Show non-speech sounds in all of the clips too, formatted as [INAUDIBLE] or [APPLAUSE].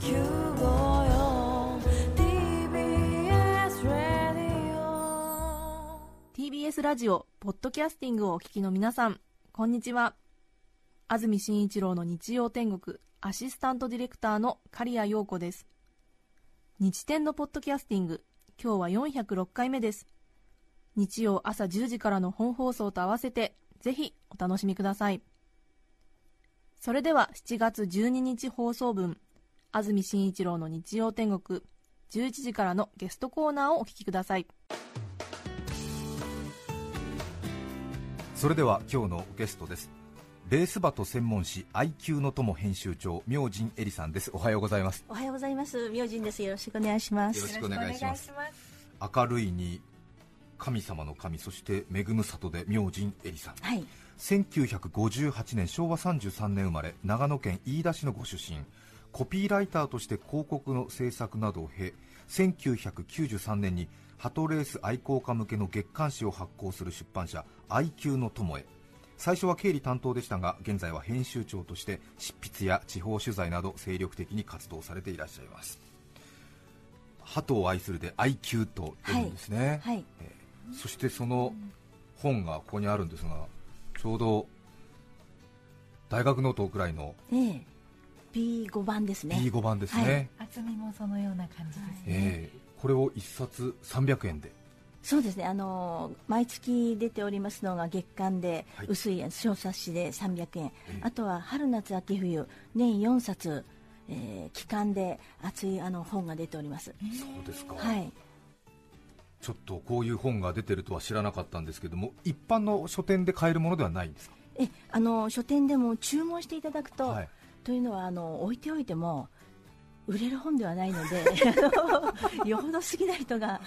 954 TBS ラディオ TBS ラジオポッドキャスティングをお聞きの皆さんこんにちは。安住紳一郎の日曜天国アシスタントディレクターの刈谷陽子です。日天のポッドキャスティング今日は406回目です。日曜朝10時からの本放送と合わせてぜひお楽しみください。それでは7月12日放送分安住紳一郎の日曜天国11時からのゲストコーナーをお聞きくださいそれでは今日のゲストですレースバト専門誌 IQ の友編集長明神恵里さんですおはようございますおはようございます。明神です。よろしくお願いします。よろしくお願いします明るいに神様の神そして恵む里で明神恵里さんはい。1958年昭和33年生まれ長野県飯田市のご出身コピーライターとして広告の制作などを経1993年にハトレース愛好家向けの月刊誌を発行する出版社 IQ の友へ。最初は経理担当でしたが現在は編集長として執筆や地方取材など精力的に活動されていらっしゃいます。鳩を愛するで IQ と読むんですね、はい。そしてその本がここにあるんですがちょうど大学ノートくらいのええ。P5 番ですね。B5 番ですね、厚みもそのような感じですね。えーこれを1冊300円でそうですね。あのー毎月出ておりますのが月間で、はい薄い小冊子で300円。ええあとは春夏秋冬年4冊、えー期間で厚いあの本が出ております。そうですか、はい。ちょっとこういう本が出てるとは知らなかったんですけども一般の書店で買えるものではないんですか？え、あの書店でも注文していただくと、はいというのはあの置いておいても売れる本ではないので [LAUGHS] よほど好きな人が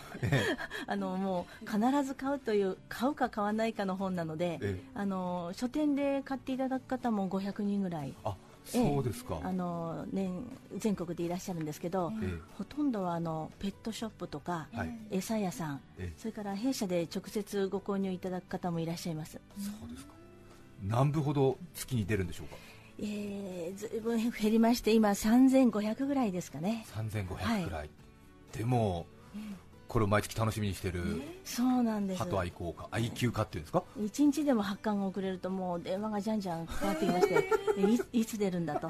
あのもう必ず買うという買うか買わないかの本なので、ええ。あの書店で買っていただく方も500人ぐらい。そうですか、あの、年全国でいらっしゃるんですけど、えほとんどはあのペットショップとか、餌屋さんええ。それから弊社で直接ご購入いただく方もいらっしゃいます。そうですか。何部ほど月に出るんでしょうか？えー、ずいぶん減りまして今3500ぐらいですかね。3500くらい、でもこれを毎月楽しみにしてるそうなんです。鳩愛好家 IQ 家っていうんですか？一日でも発刊が遅れるともう電話がじゃんじゃんかかってきまして [LAUGHS] えいいつ出るんだと。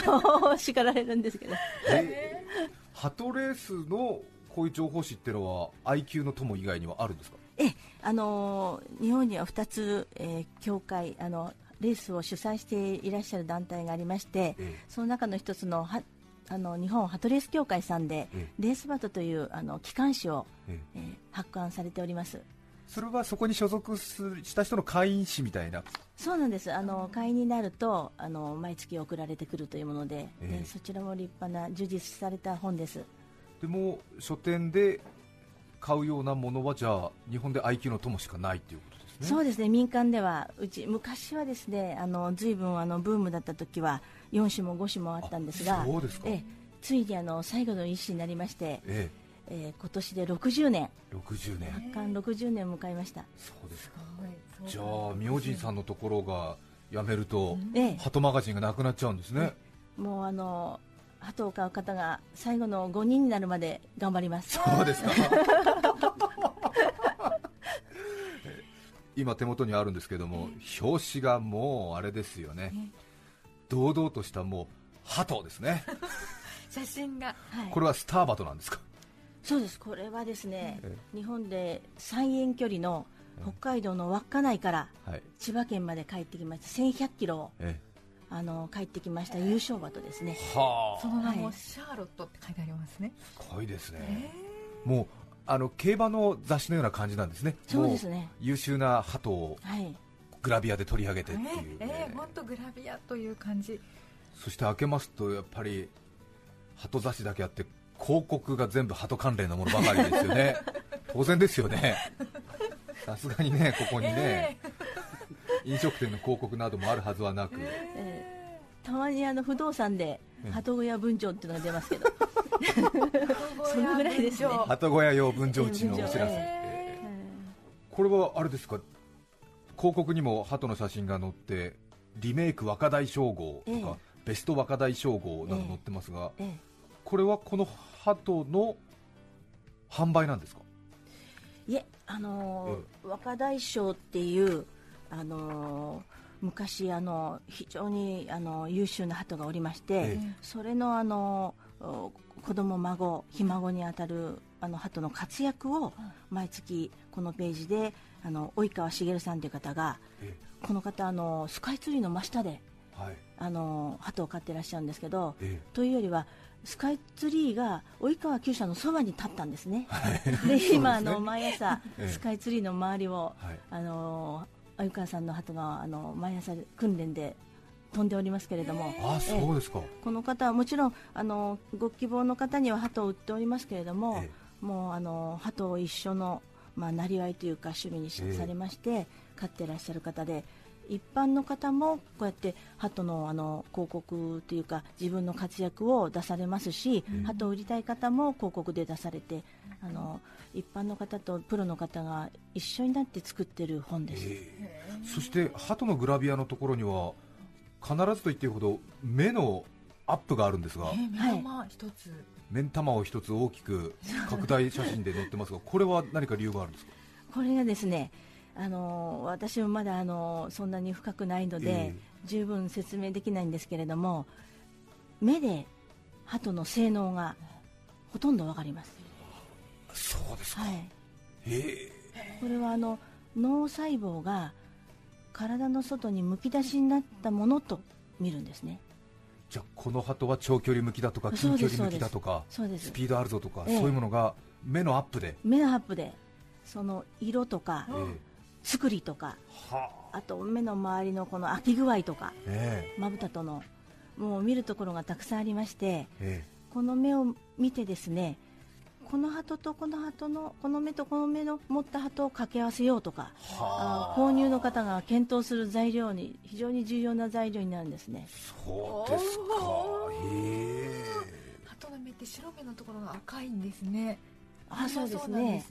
[LAUGHS] 叱られるんですけど。えハトレースのこういう情報誌っていうのは IQ の友以外にはあるんですか？えあの日本には2つ、えー協会あのレースを主催していらっしゃる団体がありまして、ええその中の一つのはあの日本ハトレース協会さんで、えレースバトというあの機関誌を、ええー発刊されております。それはそこに所属するした人の会員誌みたいな？そうなんです。あの会員になるとあの毎月送られてくるというもので、ええ。でそちらも立派な充実された本です。でも書店で買うようなものはじゃあ日本で IQ の友しかないっていうこと？ですね。そうですね。民間ではうち昔はですねあの随分あのブームだった時は4種も5種もあったんですがあそうですか。ええついにあの最後の一種になりまして、ええ。ー今年で60年。え60年。発刊60年を迎えました、そうですか。はいじゃあ明神さんのところが辞めるとええ。ハトマガジンがなくなっちゃうんですね。もうあの鳩を飼う方が最後の5人になるまで頑張ります。そうですか [LAUGHS] 今手元にあるんですけども表紙がもうあれですよね。堂々としたもう鳩ですね。[LAUGHS] 写真がはい。これはスターバトなんですか？そうです。これはですね、え日本で最遠距離の北海道の稚内からはい。千葉県まで帰ってきました。1100キロをえあの帰ってきました。優勝馬とですね。えはその名はい。もシャーロットって書いてありますね。すごいですね、もうあの競馬の雑誌のような感じなんですね。そうですね。優秀な鳩をはい。グラビアで取り上げてっていう、えねえ本当グラビアという感じ。そして開けますとやっぱり鳩雑誌だけあって広告が全部鳩関連のものばかりですよね。[LAUGHS] 当然ですよね。さすがにねここにね、飲食店の広告などもあるはずはなく、えー。たまにあの不動産でええ鳩小屋分譲っていうのが出ますけど、[LAUGHS] そのぐらいですね。鳩小屋用分譲地のお知らせ、えええ。ーこれはあれですか？広告にも鳩の写真が載ってリメイク若大称号とか、ええ。ベスト若大称号など載ってますが、ええ。これはこの鳩の販売なんですか？いえ、あのー若大将っていう、あのー昔あの非常にあの優秀な鳩がおりまして、ええ。それのあのお子供孫ひ孫にあたるあの鳩の活躍を毎月このページであの及川茂さんという方がえこの方あのスカイツリーの真下ではい。あの鳩を飼ってらっしゃるんですけど、えというよりはスカイツリーが及川厩舎のそばに立ったんですね。ですね。今あの毎朝ええ。スカイツリーの周りを、はい。あの及川さんの鳩があの毎朝訓練で飛んでおりますけれども、あそうですか、この方はもちろんあのご希望の方には鳩を売っておりますけれども、えもうあの鳩を一緒のまあなりわいというか趣味にされまして、飼ってらっしゃる方で。一般の方もこうやって鳩のあの広告というか自分の活躍を出されますし、鳩を売りたい方も広告で出されて、あの一般の方とプロの方が一緒になって作ってる本です。え。そして鳩のグラビアのところには必ずと言っていいほど目のアップがあるんですが、えー、目玉一つ、目ん玉を一つ大きく拡大写真で載ってますが [LAUGHS] これは何か理由があるんですか？これがですねあの私もまだあのそんなに深くないので、え十分説明できないんですけれども目で鳩の性能がほとんどわかります、そうですか、はい、え。これはあの脳細胞が体の外にむき出しになったものと見るんですね。じゃあこの鳩は長距離向きだとか近距離向きだとかスピードあるぞとか、ええ。そういうものが目のアップで、目のアップでその色とかえ作りとかえはあ。あと目の周りのこの開き具合とかえ。まぶたとのもう見るところがたくさんありましてええ。この目を見てですねこの鳩とこの鳩のこの目とこの目の持った鳩を掛け合わせようとかあ。購入の方が検討する材料に非常に重要な材料になるんですね。そうですか。え。鳩の目って白目のところが赤いんですね。あそうですね。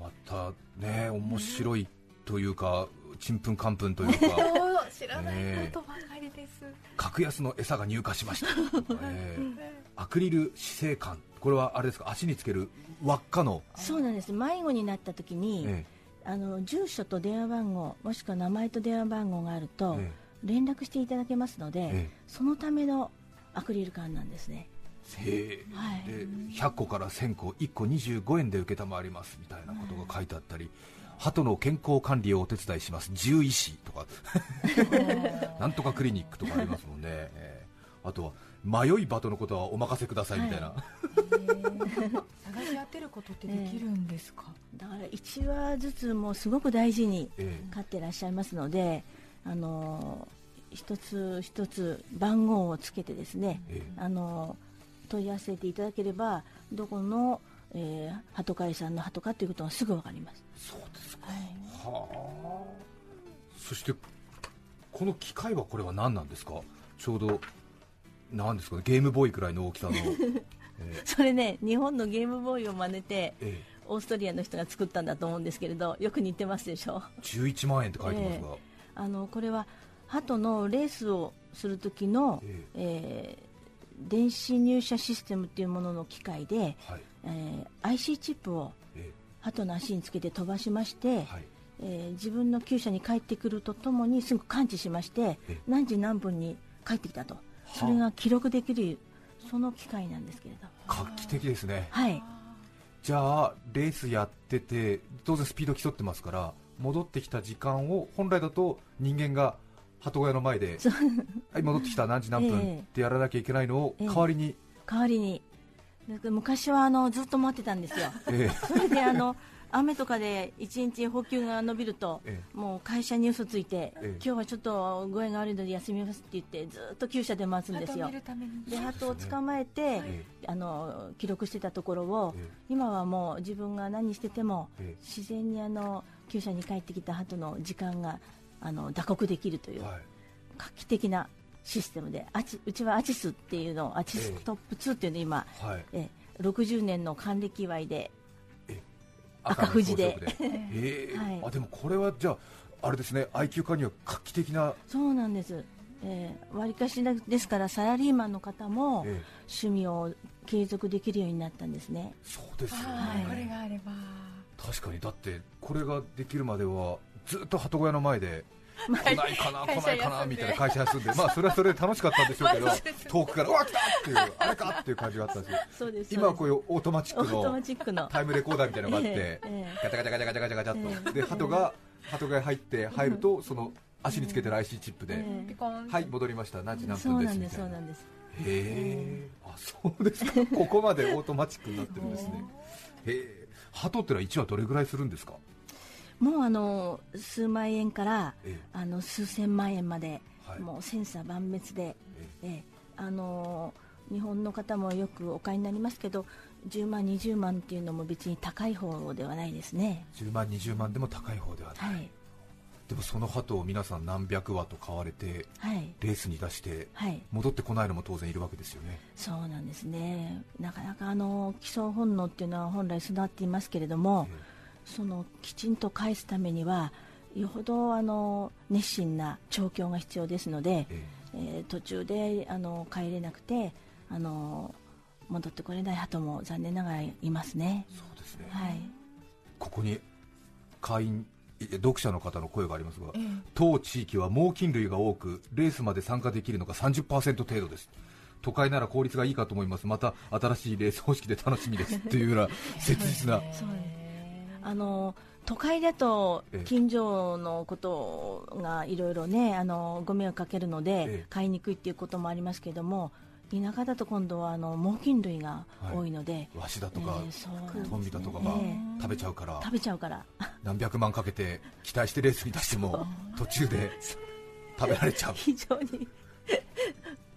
またね面白いというかちんぷんかんぷんというか。[LAUGHS] 知らない。ねえ。ことばかり。です、格安の餌が入荷しました、[LAUGHS] ええアクリル姿勢感これはあれですか？足につける輪っかの、そうなんです。迷子になった時に、えあの住所と電話番号もしくは名前と電話番号があると、え連絡していただけますので、ええ。そのためのアクリル管なんですね。え。へはい。えで100個から1000個1個25円で承りますみたいなことが書いてあったり、鳩の健康管理をお手伝いします。獣医師とか。[LAUGHS] なんとかクリニックとかありますもんね、ええ。あとは迷い鳩のことはお任せくださいみたいな、は [LAUGHS] 探し当てることってできるんですか、だから1羽ずつもすごく大事にえ飼ってらっしゃいますので、あの一つ一つ番号をつけてですね、ええ。あの問い合わせていただければどこの、えー、鳩飼いさんの鳩かということがすぐ分かります。そうですか、はあ。そしてこの機械はこれは何なんですか？ちょうど何ですかね？ゲームボーイくらいの大きさの、[LAUGHS] えそれね日本のゲームボーイを真似てええ。オーストリアの人が作ったんだと思うんですけれどよく似てますでしょ？え11万円って書いてますが、あのこれは鳩のレースをする時の、え。えー電子入社システムっていうものの機械で、はい。えー IC チップをえ鳩の足につけて飛ばしまして、えはい。えー自分の厩舎に帰ってくるとともにすぐ感知しましてえ何時何分に帰ってきたと。それが記録できるその機械なんですけれど。画期的ですね。はい。じゃあレースやってて当然スピード競ってますから戻ってきた時間を本来だと人間が鳩小屋の前ではい戻ってきた何時何分ええ。ってやらなきゃいけないのをええ。代わりに、代わりに。昔はあのずっと待ってたんですよ。えそれであの雨とかで一日補給が伸びると、えもう会社に嘘ついて、ええ。今日はちょっと具合が悪いので休みますって言ってずっと厩舎で待つんですよ。鳩を見るために。で鳩を捕まえて、えあの記録してたところを、え今はもう自分が何してても、ええ。自然にあの厩舎に帰ってきた鳩の時間があの打刻できるという、はい。画期的なシステムでアチうちはアチスっていうのをアチストップ2っていうのを今、はい。え60年の還暦祝いで赤の富士で。え [LAUGHS] え。はい。あでもこれはじゃああれですね。IQ 化には画期的なそうなんです。えー、割りかしですからサラリーマンの方もええ。趣味を継続できるようになったんですね。そうですよね、これがあれば。確かに。だってこれができるまではずっと鳩小屋の前で来ないかな来ないかなみたいな会社休んで。まあそれはそれで楽しかったんでしょうけど遠くからうわ来たっていうあれかっていう感じがあったんです今はこういうオートマチックのタイムレコーダーみたいなのがあってええガチャガチャガチャガチャガチャガチャっと。えで鳩が鳩が入って入るとその足につけてる IC チップではい戻りました。何時何分ですみたいな。へえ。あそうですか。ここまでオートマチックになってるんですね。へえ。鳩ってのは1話どれぐらいするんですか？もうあの数万円からえあの数千万円まで、はい。もう千差万別で、ええ。えあの日本の方もよくお買いになりますけど10万20万っていうのも別に高い方ではないですね。10万20万でも高い方ではない、はい。でもその鳩を皆さん何百羽と買われてはい。レースに出してはい。戻ってこないのも当然いるわけですよね。そうなんですね。なかなかあの基礎本能っていうのは本来備わっていますけれども、そのきちんと返すためにはよほどあの熱心な調教が必要ですので、ええ。えー途中であの帰れなくてあの戻ってこれない鳩も残念ながらいますね。そうですね、はい、ここに会員い読者の方の声がありますが、ええ。当地域は猛禽類が多くレースまで参加できるのが30%程度です。都会なら効率がいいかと思います。また新しいレース方式で楽しみです。っていうような切実なあの都会だとええ。近所のことがいろいろねあのご迷惑かけるので、ええ。買いにくいっていうこともありますけれども田舎だと今度はあの猛禽類が多いので、ワシだとかええそうなんですね。トンビだとかがえ食べちゃうから食べちゃうから。何百万かけて期待してレースに出しても途中で食べられちゃう。非常に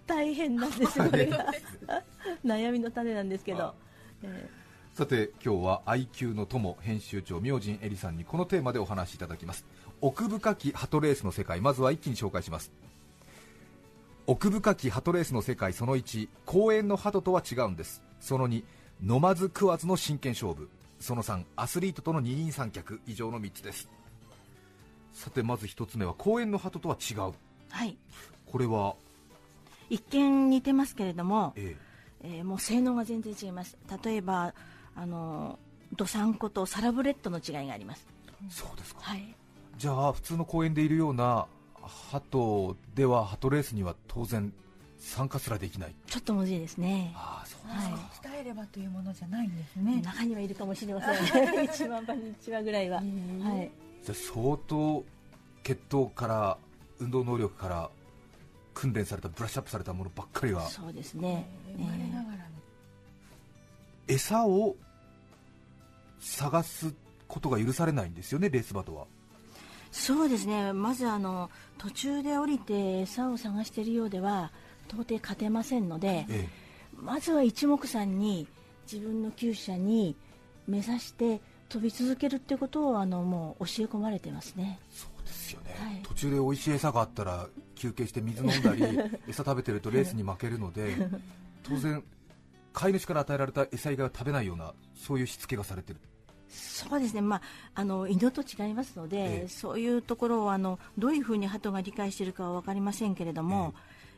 大変なんですよこれが。[LAUGHS] 悩みの種なんですけど、えさて今日は IQ の友編集長明神エリさんにこのテーマでお話しいただきます。奥深き鳩レースの世界まずは一気に紹介します。奥深き鳩レースの世界その1公園の鳩とは違うんです。その2飲まず食わずの真剣勝負。その3アスリートとの二人三脚。以上の3つです。さてまず1つ目は公園の鳩とは違う。ーはい。これは、一見似てますけれども、え。えーもう性能が全然違います。例えばあのドサンコとサラブレッドの違いがあります。えそうですか。はい。じゃあ普通の公園でいるような鳩では鳩レースには当然参加すらできない。ちょっとむずいですね。ああそうはい。鍛えればというものじゃないんですね。中にはいるかもしれません。1万分に1羽ぐらいは、はい、じゃあ相当血統から運動能力から訓練されたブラッシュアップされたものばっかりがそうですね、生まれながらの。餌を探すことが許されないんですよねレースバトは。そうですね。まずあの途中で降りて餌を探しているようでは到底勝てませんので、えまずは一目散に自分の厩舎に目指して飛び続けるっていうことをあのもう教え込まれてますね。そうですよね、はい。途中で美味しい餌があったら休憩して水飲んだり [LAUGHS] 餌食べてるとレースに負けるので [LAUGHS] 当然飼い主から与えられた餌以外は食べないようなそういうしつけがされてる。そうですね、まあ、あの犬と違いますので、ええ。そういうところをあのどういうふうに鳩が理解しているかは分かりませんけれども、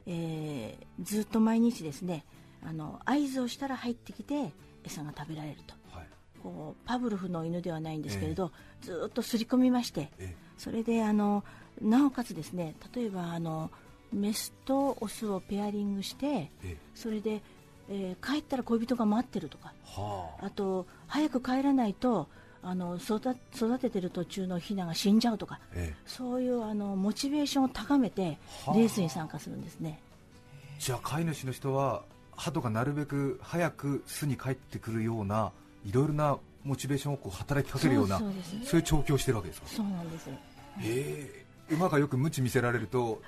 えーずっと毎日ですねあの合図をしたら入ってきて餌が食べられると。はい。こうパブロフの犬ではないんですけれど、ずっと刷り込みましてえ。それであのなおかつですね例えばあのメスとオスをペアリングしてええ。それで、えー帰ったら恋人が待ってるとか。はあ。あと早く帰らないとあの育育ててる途中のヒナが死んじゃうとか。ええ。そういうあのモチベーションを高めてはあ。レースに参加するんですね。じゃあ飼い主の人は鳩がなるべく早く巣に帰ってくるようないろいろなモチベーションをこう働きかけるようなそういう調教をしてるわけですか？そうなんですへえ。馬がよく無知見せられると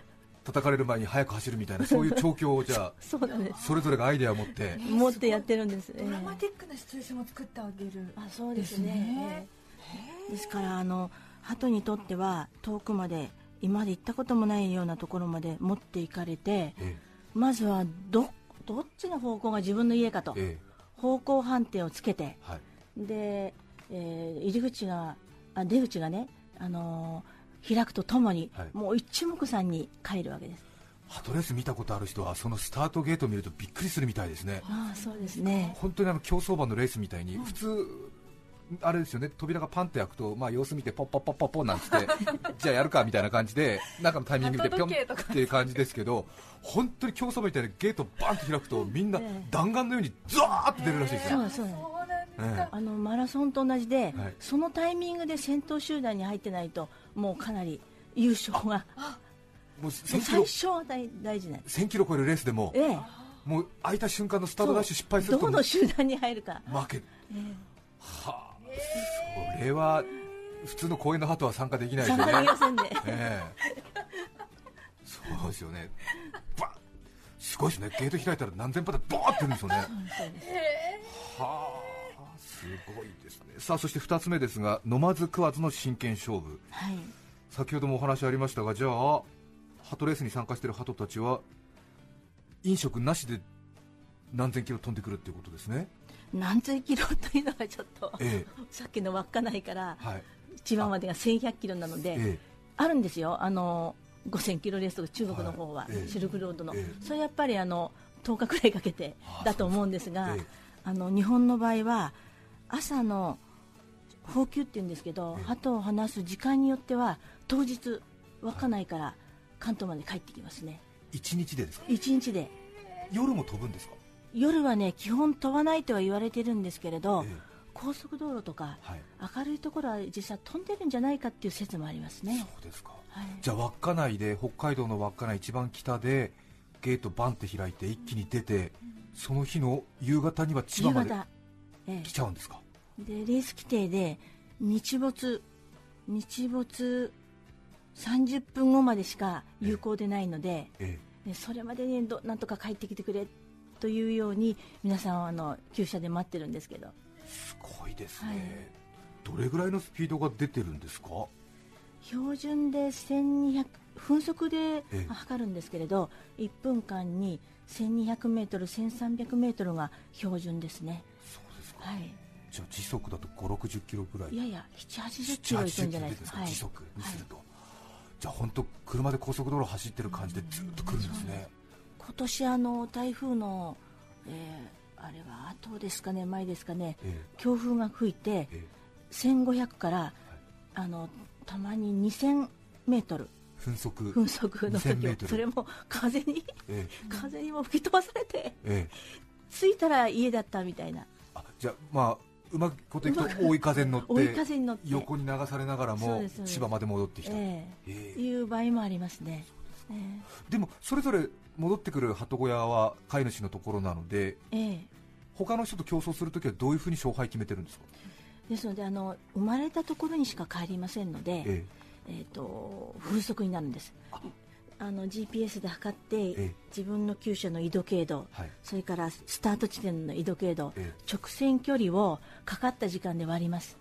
叩かれる前に早く走るみたいなそういう調教をじゃあ [LAUGHS] そうなんです。それぞれがアイデアを持って。持ってやってるんです、ええドラマティックなシチュエーションを作ってあげる。あそうですね。ですね。ええですからあの鳩にとっては遠くまで今まで行ったこともないようなところまで持っていかれてえまずはどどっちの方向が自分の家かと。ええ。方向判定をつけて。えはい。で、えー入り口があ出口がね、あのー開くとともに、はい。もう一目散に帰るわけです。ハトレース見たことある人はそのスタートゲートを見るとびっくりするみたいですね。ああそうですね。本当にあの競走馬のレースみたいに普通あれですよね。扉がパンって開くと、まあ、様子見てポッポッポッポッポッなんつって [LAUGHS] じゃあやるかみたいな感じで中のタイミングでピョンっていう感じですけど本当に競走馬みたいにゲートバンって開くとみんなええ。弾丸のようにザーって出るらしいですよ、あのマラソンと同じで、はい。そのタイミングで先頭集団に入ってないともうかなり優勝がもうもう1000キロ。最初は大大事な。んです1000キロ超えるレースでもええ。もう開いた瞬間のスタートダッシュ失敗するとどの集団に入るか、負けえはあそれは普通の公園の鳩は参加できないえ参ですよね。加できませんね。ええ。そうですよね。すごいですね。ゲート開いたら何千パターンボーって出るんですよね。そうです。はあすごいですね。さあそして2つ目ですが飲まず食わずの真剣勝負。はい。先ほどもお話ありましたがじゃあハトレースに参加している鳩たちは飲食なしで何千キロ飛んでくるっていうことですね。何千キロというのがちょっと、えさっきの稚内からえはい。千葉までが1100キロなので、えあるんですよ、あの5000キロレースとか中国の方は、はいええ。シルクロードの、ええ。それやっぱりあの10日くらいかけてだと思うんですが、ええ。あの日本の場合は朝の放給っていうんですけど、ええ鳩を放す時間によっては当日稚内から関東まで帰ってきますね、え一日でですか？1日で。夜も飛ぶんですか？夜はね基本飛ばないとは言われてるんですけれど、ええ。高速道路とかはい。明るいところは実際飛んでるんじゃないかっていう説もありますね。そうですか。はい。じゃあ稚内で北海道の稚内一番北でゲートバンって開いて一気に出てその日の夕方には千葉まで来ちゃうんですか？え、でレース規定で日没日没30分後までしか有効でないので、えでそれまでにどなんとか帰ってきてくれというように皆さんはあの厩舎で待ってるんですけど。えすごいですね、はい。どれぐらいのスピードが出てるんですか？標準で1200分速でええ。測るんですけれど1分間に1200メートル1300メートルが標準ですね。そうですか。はいじゃあ時速だと5 6 0キロぐらい。いやいや、7、80キロいくんじゃないですか。はい。時速にすると、じゃあ本当車で高速道路走ってる感じでずっと来るんですね、今年あの台風の、えーあれは後ですかね、前ですかね、え強風が吹いてええ。1500から、あのたまに2000メートル。え分速。分速の時2000メートル。それも風にえ [LAUGHS] 風にも吹き飛ばされてえええ。着いたら家だったみたいな。あじゃあまあうまいこといくと追い風に乗って横に流されながらも千葉まで戻ってきた、ええ。ええ。いう場合もありますね。えでもそれぞれ戻ってくる鳩小屋は飼い主のところなのでええ。え他の人と競争するときはどういうふうに勝敗決めてるんですか、ですのであの生まれたところにしか帰りませんので、ええ。ー、と風速になるんですあの GPS で測って、ええ。自分の厩舎の緯度経度はい。それからスタート地点の緯度経度、ええ。直線距離をかかった時間で割ります、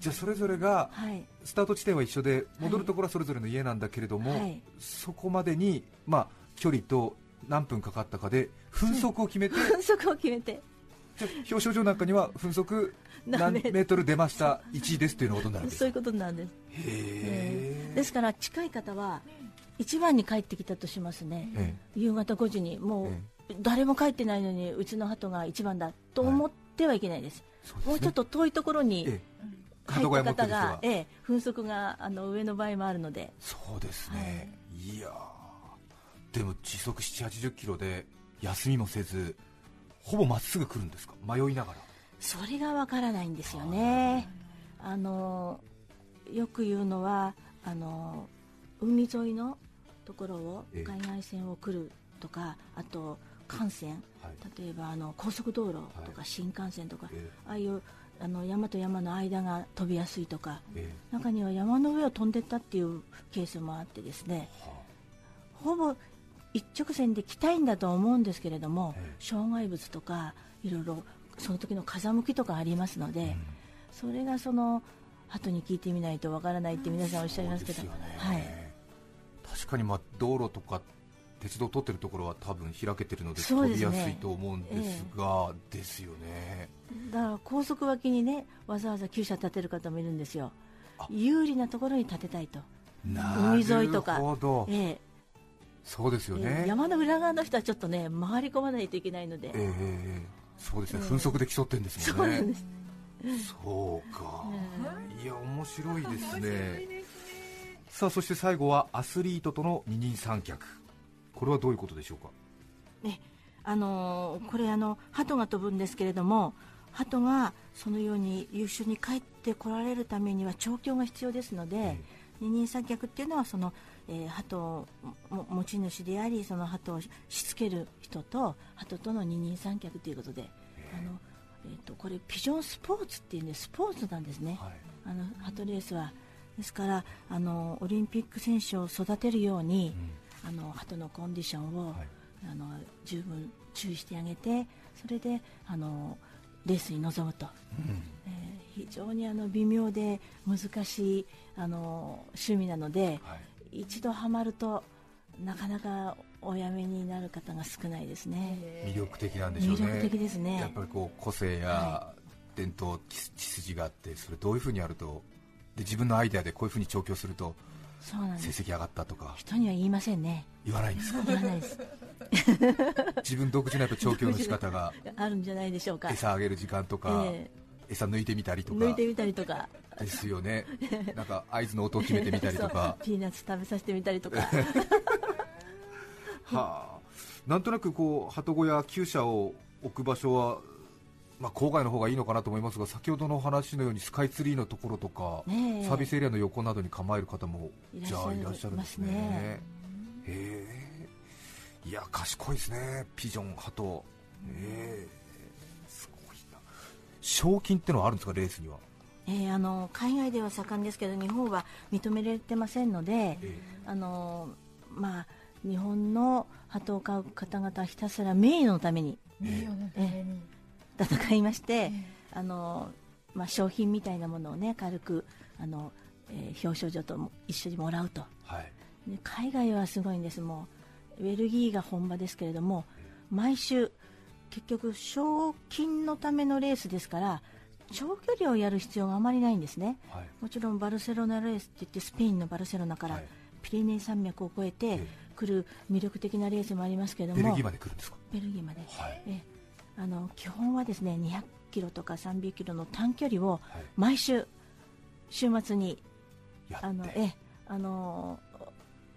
じゃあそれぞれがはい、スタート地点は一緒で戻るところはそれぞれの家なんだけれども、はい。そこまでに、まあ、距離と何分かかったかで分速を決めて、[LAUGHS] 分速を決めて。表彰状なんかには分速何メートル。出ました？1位ですというようなことになるわけですそういうことなんです、へえですから近い方は1番に帰ってきたとしますね、え夕方5時にもうえ誰も帰ってないのにうちの鳩が1番だと思ってはいけないです、そうですね。もうちょっと遠いところにええ。帰鳩小屋った方がええ、分速があの上の場合もあるので。そうですね、い、やー。でも時速7 8 0キロで休みもせずほぼまっすぐ来るんですか？迷いながら。それがわからないんですよね。あのよく言うのはあの海沿いのところをええ。海岸線を来るとかあと幹線。はい。例えばあの高速道路とはか新幹線とか、えああいうあの山と山の間が飛びやすいとかええ。中には山の上を飛んでったっていうケースもあってですねえはほぼ一直線で来たいんだと思うんですけれども、ええ。障害物とかいろいろその時の風向きとかありますので、うん。それがその後に聞いてみないとわからないって皆さんおっしゃいますけど、ね。はい、確かにまあ道路とか鉄道通ってるところは多分開けてるので飛びやすいと思うんですが、ですよね。だから高速脇にねわざわざ厩舎建てる方もいるんですよ。あ。有利なところに建てたいと。な海沿いとか。るほどええ。そうですよね。えー、山の裏側の人はちょっとね回り込まないといけないので、えーえーそうですね、粉飾で競ってんですそもね。うんなんです、そうか、うんいや面白いですねさあそして最後はアスリートとの二人三脚。これはどういうことでしょうか？あのーこれあの鳩が飛ぶんですけれども鳩がそのように優秀に帰ってこられるためには調教が必要ですので、え二人三脚っていうのはその、えー鳩をも持ち主でありその鳩をしつける人と鳩との二人三脚ということで、あのえー、とこれピジョンスポーツっていうんでスポーツなんですね、はい。あの鳩レースはですからあのオリンピック選手を育てるように、あの鳩のコンディションを、はい。あの十分注意してあげてそれであのレースに臨むと、えー非常にあの微妙で難しいあの趣味なので、はい。一度ハマるとなかなかおやめになる方が少ないですね。魅力的なんでしょうね。魅力的ですね。やっぱりこう個性や伝統血血筋があってそれどういうふうにやるとで自分のアイデアでこういうふうに調教すると成績上がったとか。人には言いませんね。言わないんですか？言わないです。[LAUGHS] 自分独自のやっぱ調教の仕方があるんじゃないでしょうか、餌あげる時間とか、え餌抜いてみたりとか。抜いてみたりとか。ですよね。なんか合図の音を決めてみたりとか。[LAUGHS] ピーナッツ食べさせてみたりとか。[LAUGHS] はあ、なんとなくこう鳩小屋、厩舎を置く場所は、まあ、郊外の方がいいのかなと思いますが、先ほどの話のようにスカイツリーのところとか、ねえ。サービスエリアの横などに構える方もじゃあいらっしゃるんですね。へえ。いや、賢いですね、ピジョン、鳩、ええ。すごいな、賞金ってのはあるんですか、レースには？えーあの海外では盛んですけど日本は認められてませんので、えあのまあ、日本の鳩を飼う方々はひたすら名誉のために。名誉のために戦いまして、あのまあ、商品みたいなものを、ね、軽くあの、えー表彰状とも一緒にもらうと。はい、で海外はすごいんです。もうベルギーが本場ですけれども毎週結局賞金のためのレースですから長距離をやる必要があまりないんですね。はい、もちろんバルセロナレースって言ってスペインのバルセロナからはい。ピレネー山脈を越えてえ来る魅力的なレースもありますけれどもベルギーまで来るんですか？ベルギーまで。はい。えあの基本はですね200キロとか300キロの短距離をはい。毎週週末にあのえあの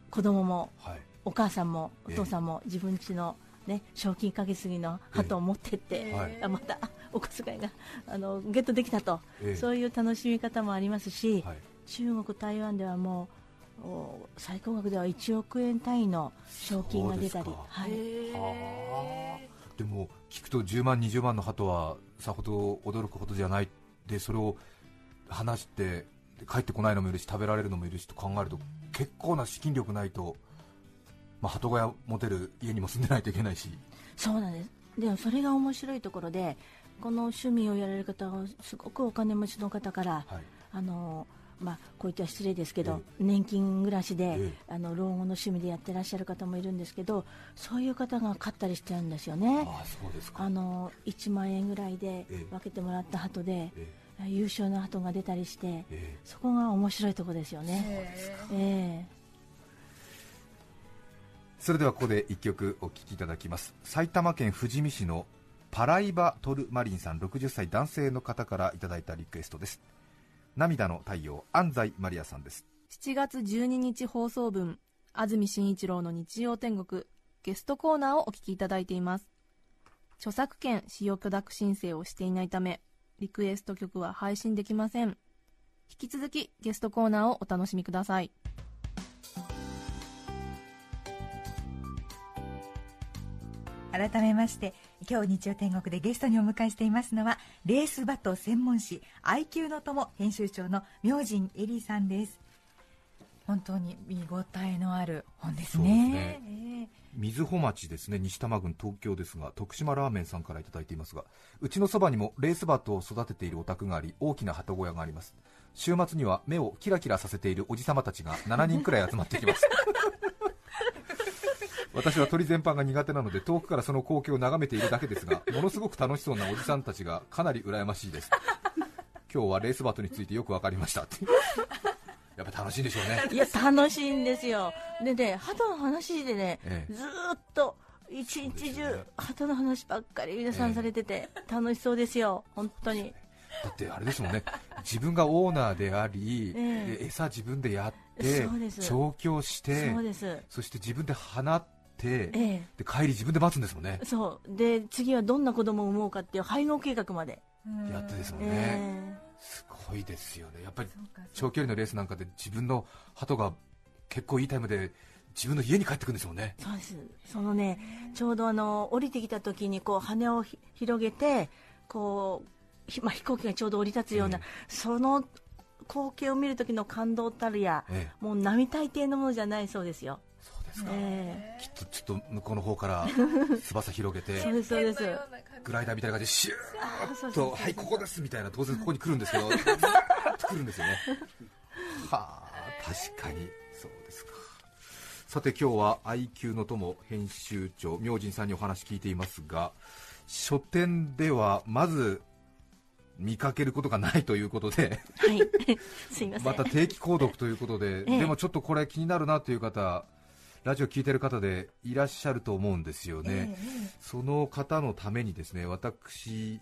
子供もはい。お母さんもおえ。え父さんも自分家のね賞金かけすぎの鳩を持ってって、またあお小遣いがあのゲットできたと、ええ。そういう楽しみ方もありますし、はい。中国、台湾ではもうお最高額では1億円単位の賞金が出たりはい、はあでも聞くと10万、20万の鳩はさほど驚くほどじゃない。でそれを話してで帰ってこないのもいるし食べられるのもいるしと考えると結構な資金力ないと、まあ、鳩小屋持てる家にも住んでないといけないし。そうなんです。でもそれが面白いところでこの趣味をやられる方はすごくお金持ちの方から、はい。あのまあ、こういった失礼ですけど、え年金暮らしで、ええ。あの老後の趣味でやってらっしゃる方もいるんですけどそういう方が買ったりしちゃうんですよね。ああそうですか。あの1万円ぐらいでええ。分けてもらった鳩で、え優勝の鳩が出たりしてええ。そこが面白いところですよね、ええ。それではここで1曲お聴きいただきます。埼玉県富士見市のパライバトルマリンさん60歳男性の方からいただいたリクエストです涙の太陽安西マリアさんです。7月12日放送分安住紳一郎の日曜天国ゲストコーナーをお聞きいただいています。著作権使用許諾申請をしていないためリクエスト曲は配信できません。引き続きゲストコーナーをお楽しみください。改めまして今日日曜天国でゲストにお迎えしていますのはレースバト専門誌 IQ の友編集長の明神エリさんです。本当に見応えのある本ですね。え瑞穂町ですね。西多摩郡東京ですが徳島ラーメンさんからいただいていますがうちのそばにもレースバトを育てているお宅があり大きな鳩小屋があります。週末には目をキラキラさせているおじさまたちが7人くらい集まってきます。私は鳥全般が苦手なので遠くからその光景を眺めているだけですがものすごく楽しそうなおじさんたちがかなり羨ましいです。今日はレースバトについてよく分かりました。ってやっぱ楽しいんでしょうね。いや楽しいんですよ。でね鳩の話でね、ええ。ずーっと一日中ね。鳩の話ばっかり皆さんされてて、楽しそうですよ。本当に。だってあれですもんね。自分がオーナーであり、餌自分でやって調教してそして自分で放って、えで帰り自分で待つんですもんね。えそう。で次はどんな子供を産もうかっていう配合計画まで、うん。やってですもんね、えすごいですよね。やっぱり長距離のレースなんかで自分の鳩が結構いいタイムで自分の家に帰ってくるんですもんね。えそうです。そのねちょうどあの降りてきた時にこう羽をひ広げてこうひまあ、飛行機がちょうど降り立つような、え。その光景を見る時の感動たるや、ええ。もう並大抵のものじゃないそうですよ、ですか、えきっとちょっと向こうの方から [LAUGHS] 翼広げえそうてですそうです。グライダーみたいな感じでシューッとはいここですみたいな当然ここに来るんですけどずーっと来るんですよね。はあ確かにそうですか。さて今日は IQ の友編集長明神さんにお話聞いていますが書店ではまず見かけることがないということではい。[LAUGHS] すいません、また定期購読ということで、ええ。でもちょっとこれ気になるなという方ラジオ聞いてる方でいらっしゃると思うんですよね、ええその方のためにですね私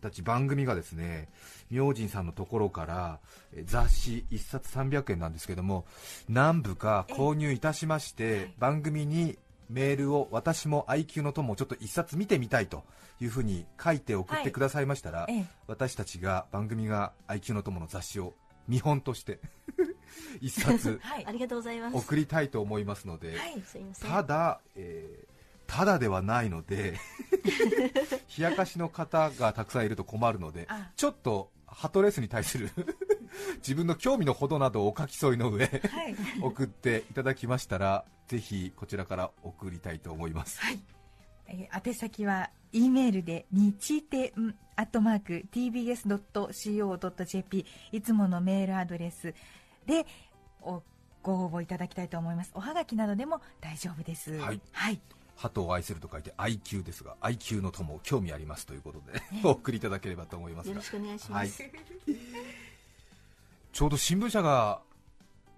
たち番組がですね明神さんのところからえ雑誌1冊300円なんですけども何部か購入いたしまして、番組にメールを私も IQ の友をちょっと1冊見てみたいというふうに書いて送ってくださいましたら、ええ。私たちが番組が IQ の友の雑誌を見本として [LAUGHS] 1冊はい。ありがとうございます。送りたいと思いますので、はいすいません。ただ、えーただではないので [LAUGHS] [LAUGHS] 冷やかしの方がたくさんいると困るのであ。ちょっとハトレースに対する自分の興味のほどなどをお書き添いの上はい。送っていただきましたらぜひこちらから送りたいと思います、えー宛先は E メールで日天アットマーク tbs.co.jp いつものメールアドレスでおご応募いただきたいと思います。おはがきなどでも大丈夫です。はい。はい、鳩を愛すると書いて IQ ですが IQ の友興味ありますということでお送りいただければと思いますが。よろしくお願いします、はい、ちょうど新聞社が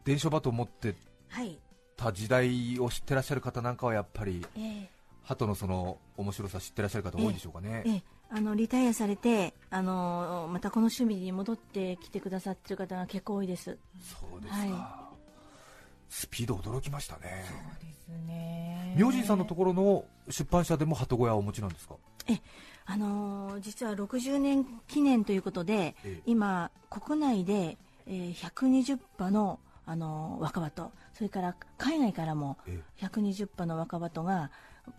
伝書バトを持ってはい、た時代を知ってらっしゃる方なんかはやっぱりええ。鳩のその面白さ知ってらっしゃる方多いでしょうかね、ええあのリタイアされてあのまたこの趣味に戻ってきてくださってる方が結構多いです。そうですか、はスピード驚きましたね。そうですね。明神さんのところの出版社でも鳩小屋をお持ちなんですか？あの実は60年記念ということで、ええ。今国内で、えー120羽のあの若葉とそれから海外からもえ120羽の若葉とが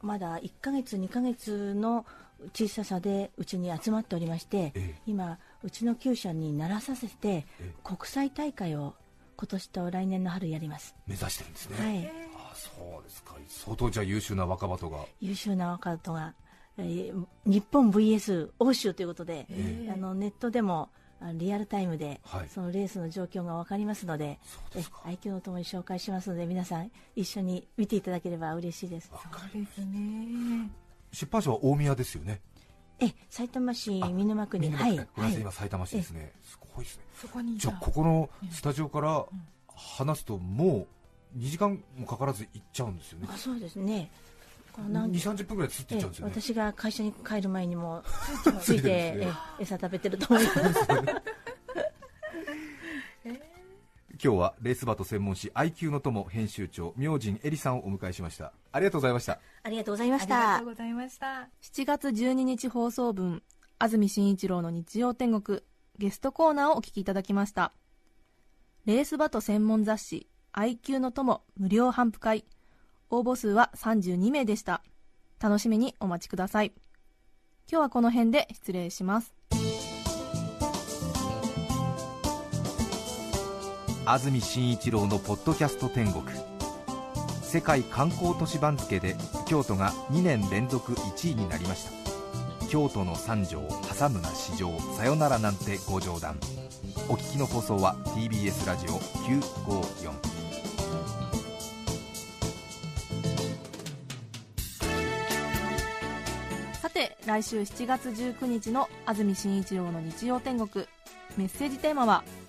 まだ1ヶ月2ヶ月の小ささでうちに集まっておりまして、ええ。今うちの厩舎にならさせてええ。国際大会を今年と来年の春やります、目指してるんですね、はい、あそうですか。相当じゃあ優秀な若鳩が優秀な若葉とが、えー日本 VS 欧州ということで、えあのネットでもあリアルタイムで、はい。そのレースの状況が分かりますのでそうですか。え愛嬌のともに紹介しますので皆さん一緒に見ていただければ嬉しいです。そうですね出版社は大宮ですよね？え埼玉市見沼区に。はい、ごめんなさいはい。今埼玉市ですね、すごいですね。そこにじゃあここのスタジオから話すともう2時間もかからず行っちゃうんですよね。あそうですね。この2 3 0分ぐらいでつっていっえちゃうんですよね。私が会社に帰る前にもつ [LAUGHS] ついいて餌食べてると思います今日はレースバト専門誌 IQ の友編集長明神エリさんをお迎えしました。ありがとうございました。ありがとうございまありしたがとうございました。7月12日放送分安住紳一郎の日曜天国ゲストコーナーをお聞きいただきました。レースバト専門雑誌 IQ の友無料頒布会。応募数は32名でした。楽しみにお待ちください。今日はこの辺で失礼します安住紳一郎のポッドキャスト天国。世界観光都市番付で京都が2年連続1位になりました。京都の三条挟むな市場さよならなんてご冗談。お聞きの放送は TBS ラジオ954さて来週7月19日の安住紳一郎の日曜天国。メッセージテーマは「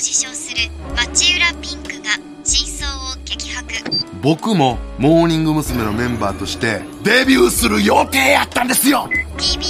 自称する町浦ピンクが真相を激白僕もモーニング娘。のメンバーとしてデビューする予定やったんですよ TBS